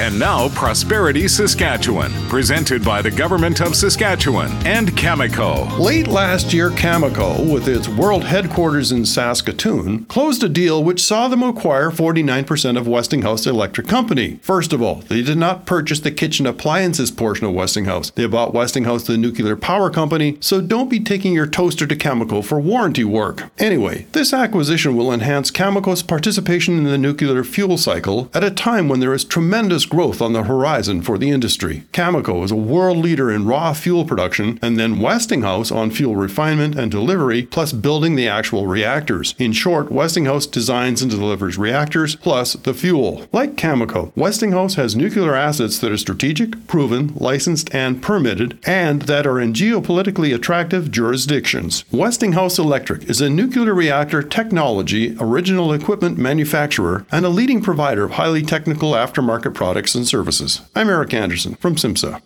And now, Prosperity Saskatchewan, presented by the Government of Saskatchewan and Cameco. Late last year, Cameco, with its world headquarters in Saskatoon, closed a deal which saw them acquire 49% of Westinghouse Electric Company. First of all, they did not purchase the kitchen appliances portion of Westinghouse. They bought Westinghouse, the nuclear power company, so don't be taking your toaster to Cameco for warranty work. Anyway, this acquisition will enhance Cameco's participation in the nuclear fuel cycle at a time when there is tremendous growth on the horizon for the industry. Cameco is a world leader in raw fuel production, and then Westinghouse on fuel refinement and delivery, plus building the actual reactors. In short, Westinghouse designs and delivers reactors plus the fuel. Like Cameco, Westinghouse has nuclear assets that are strategic, proven, licensed, and permitted, and that are in geopolitically attractive jurisdictions. Westinghouse Electric is a nuclear reactor technology, original equipment manufacturer, and a leading provider of highly technical aftermarket products and services. I'm Eric Anderson from SIMSA.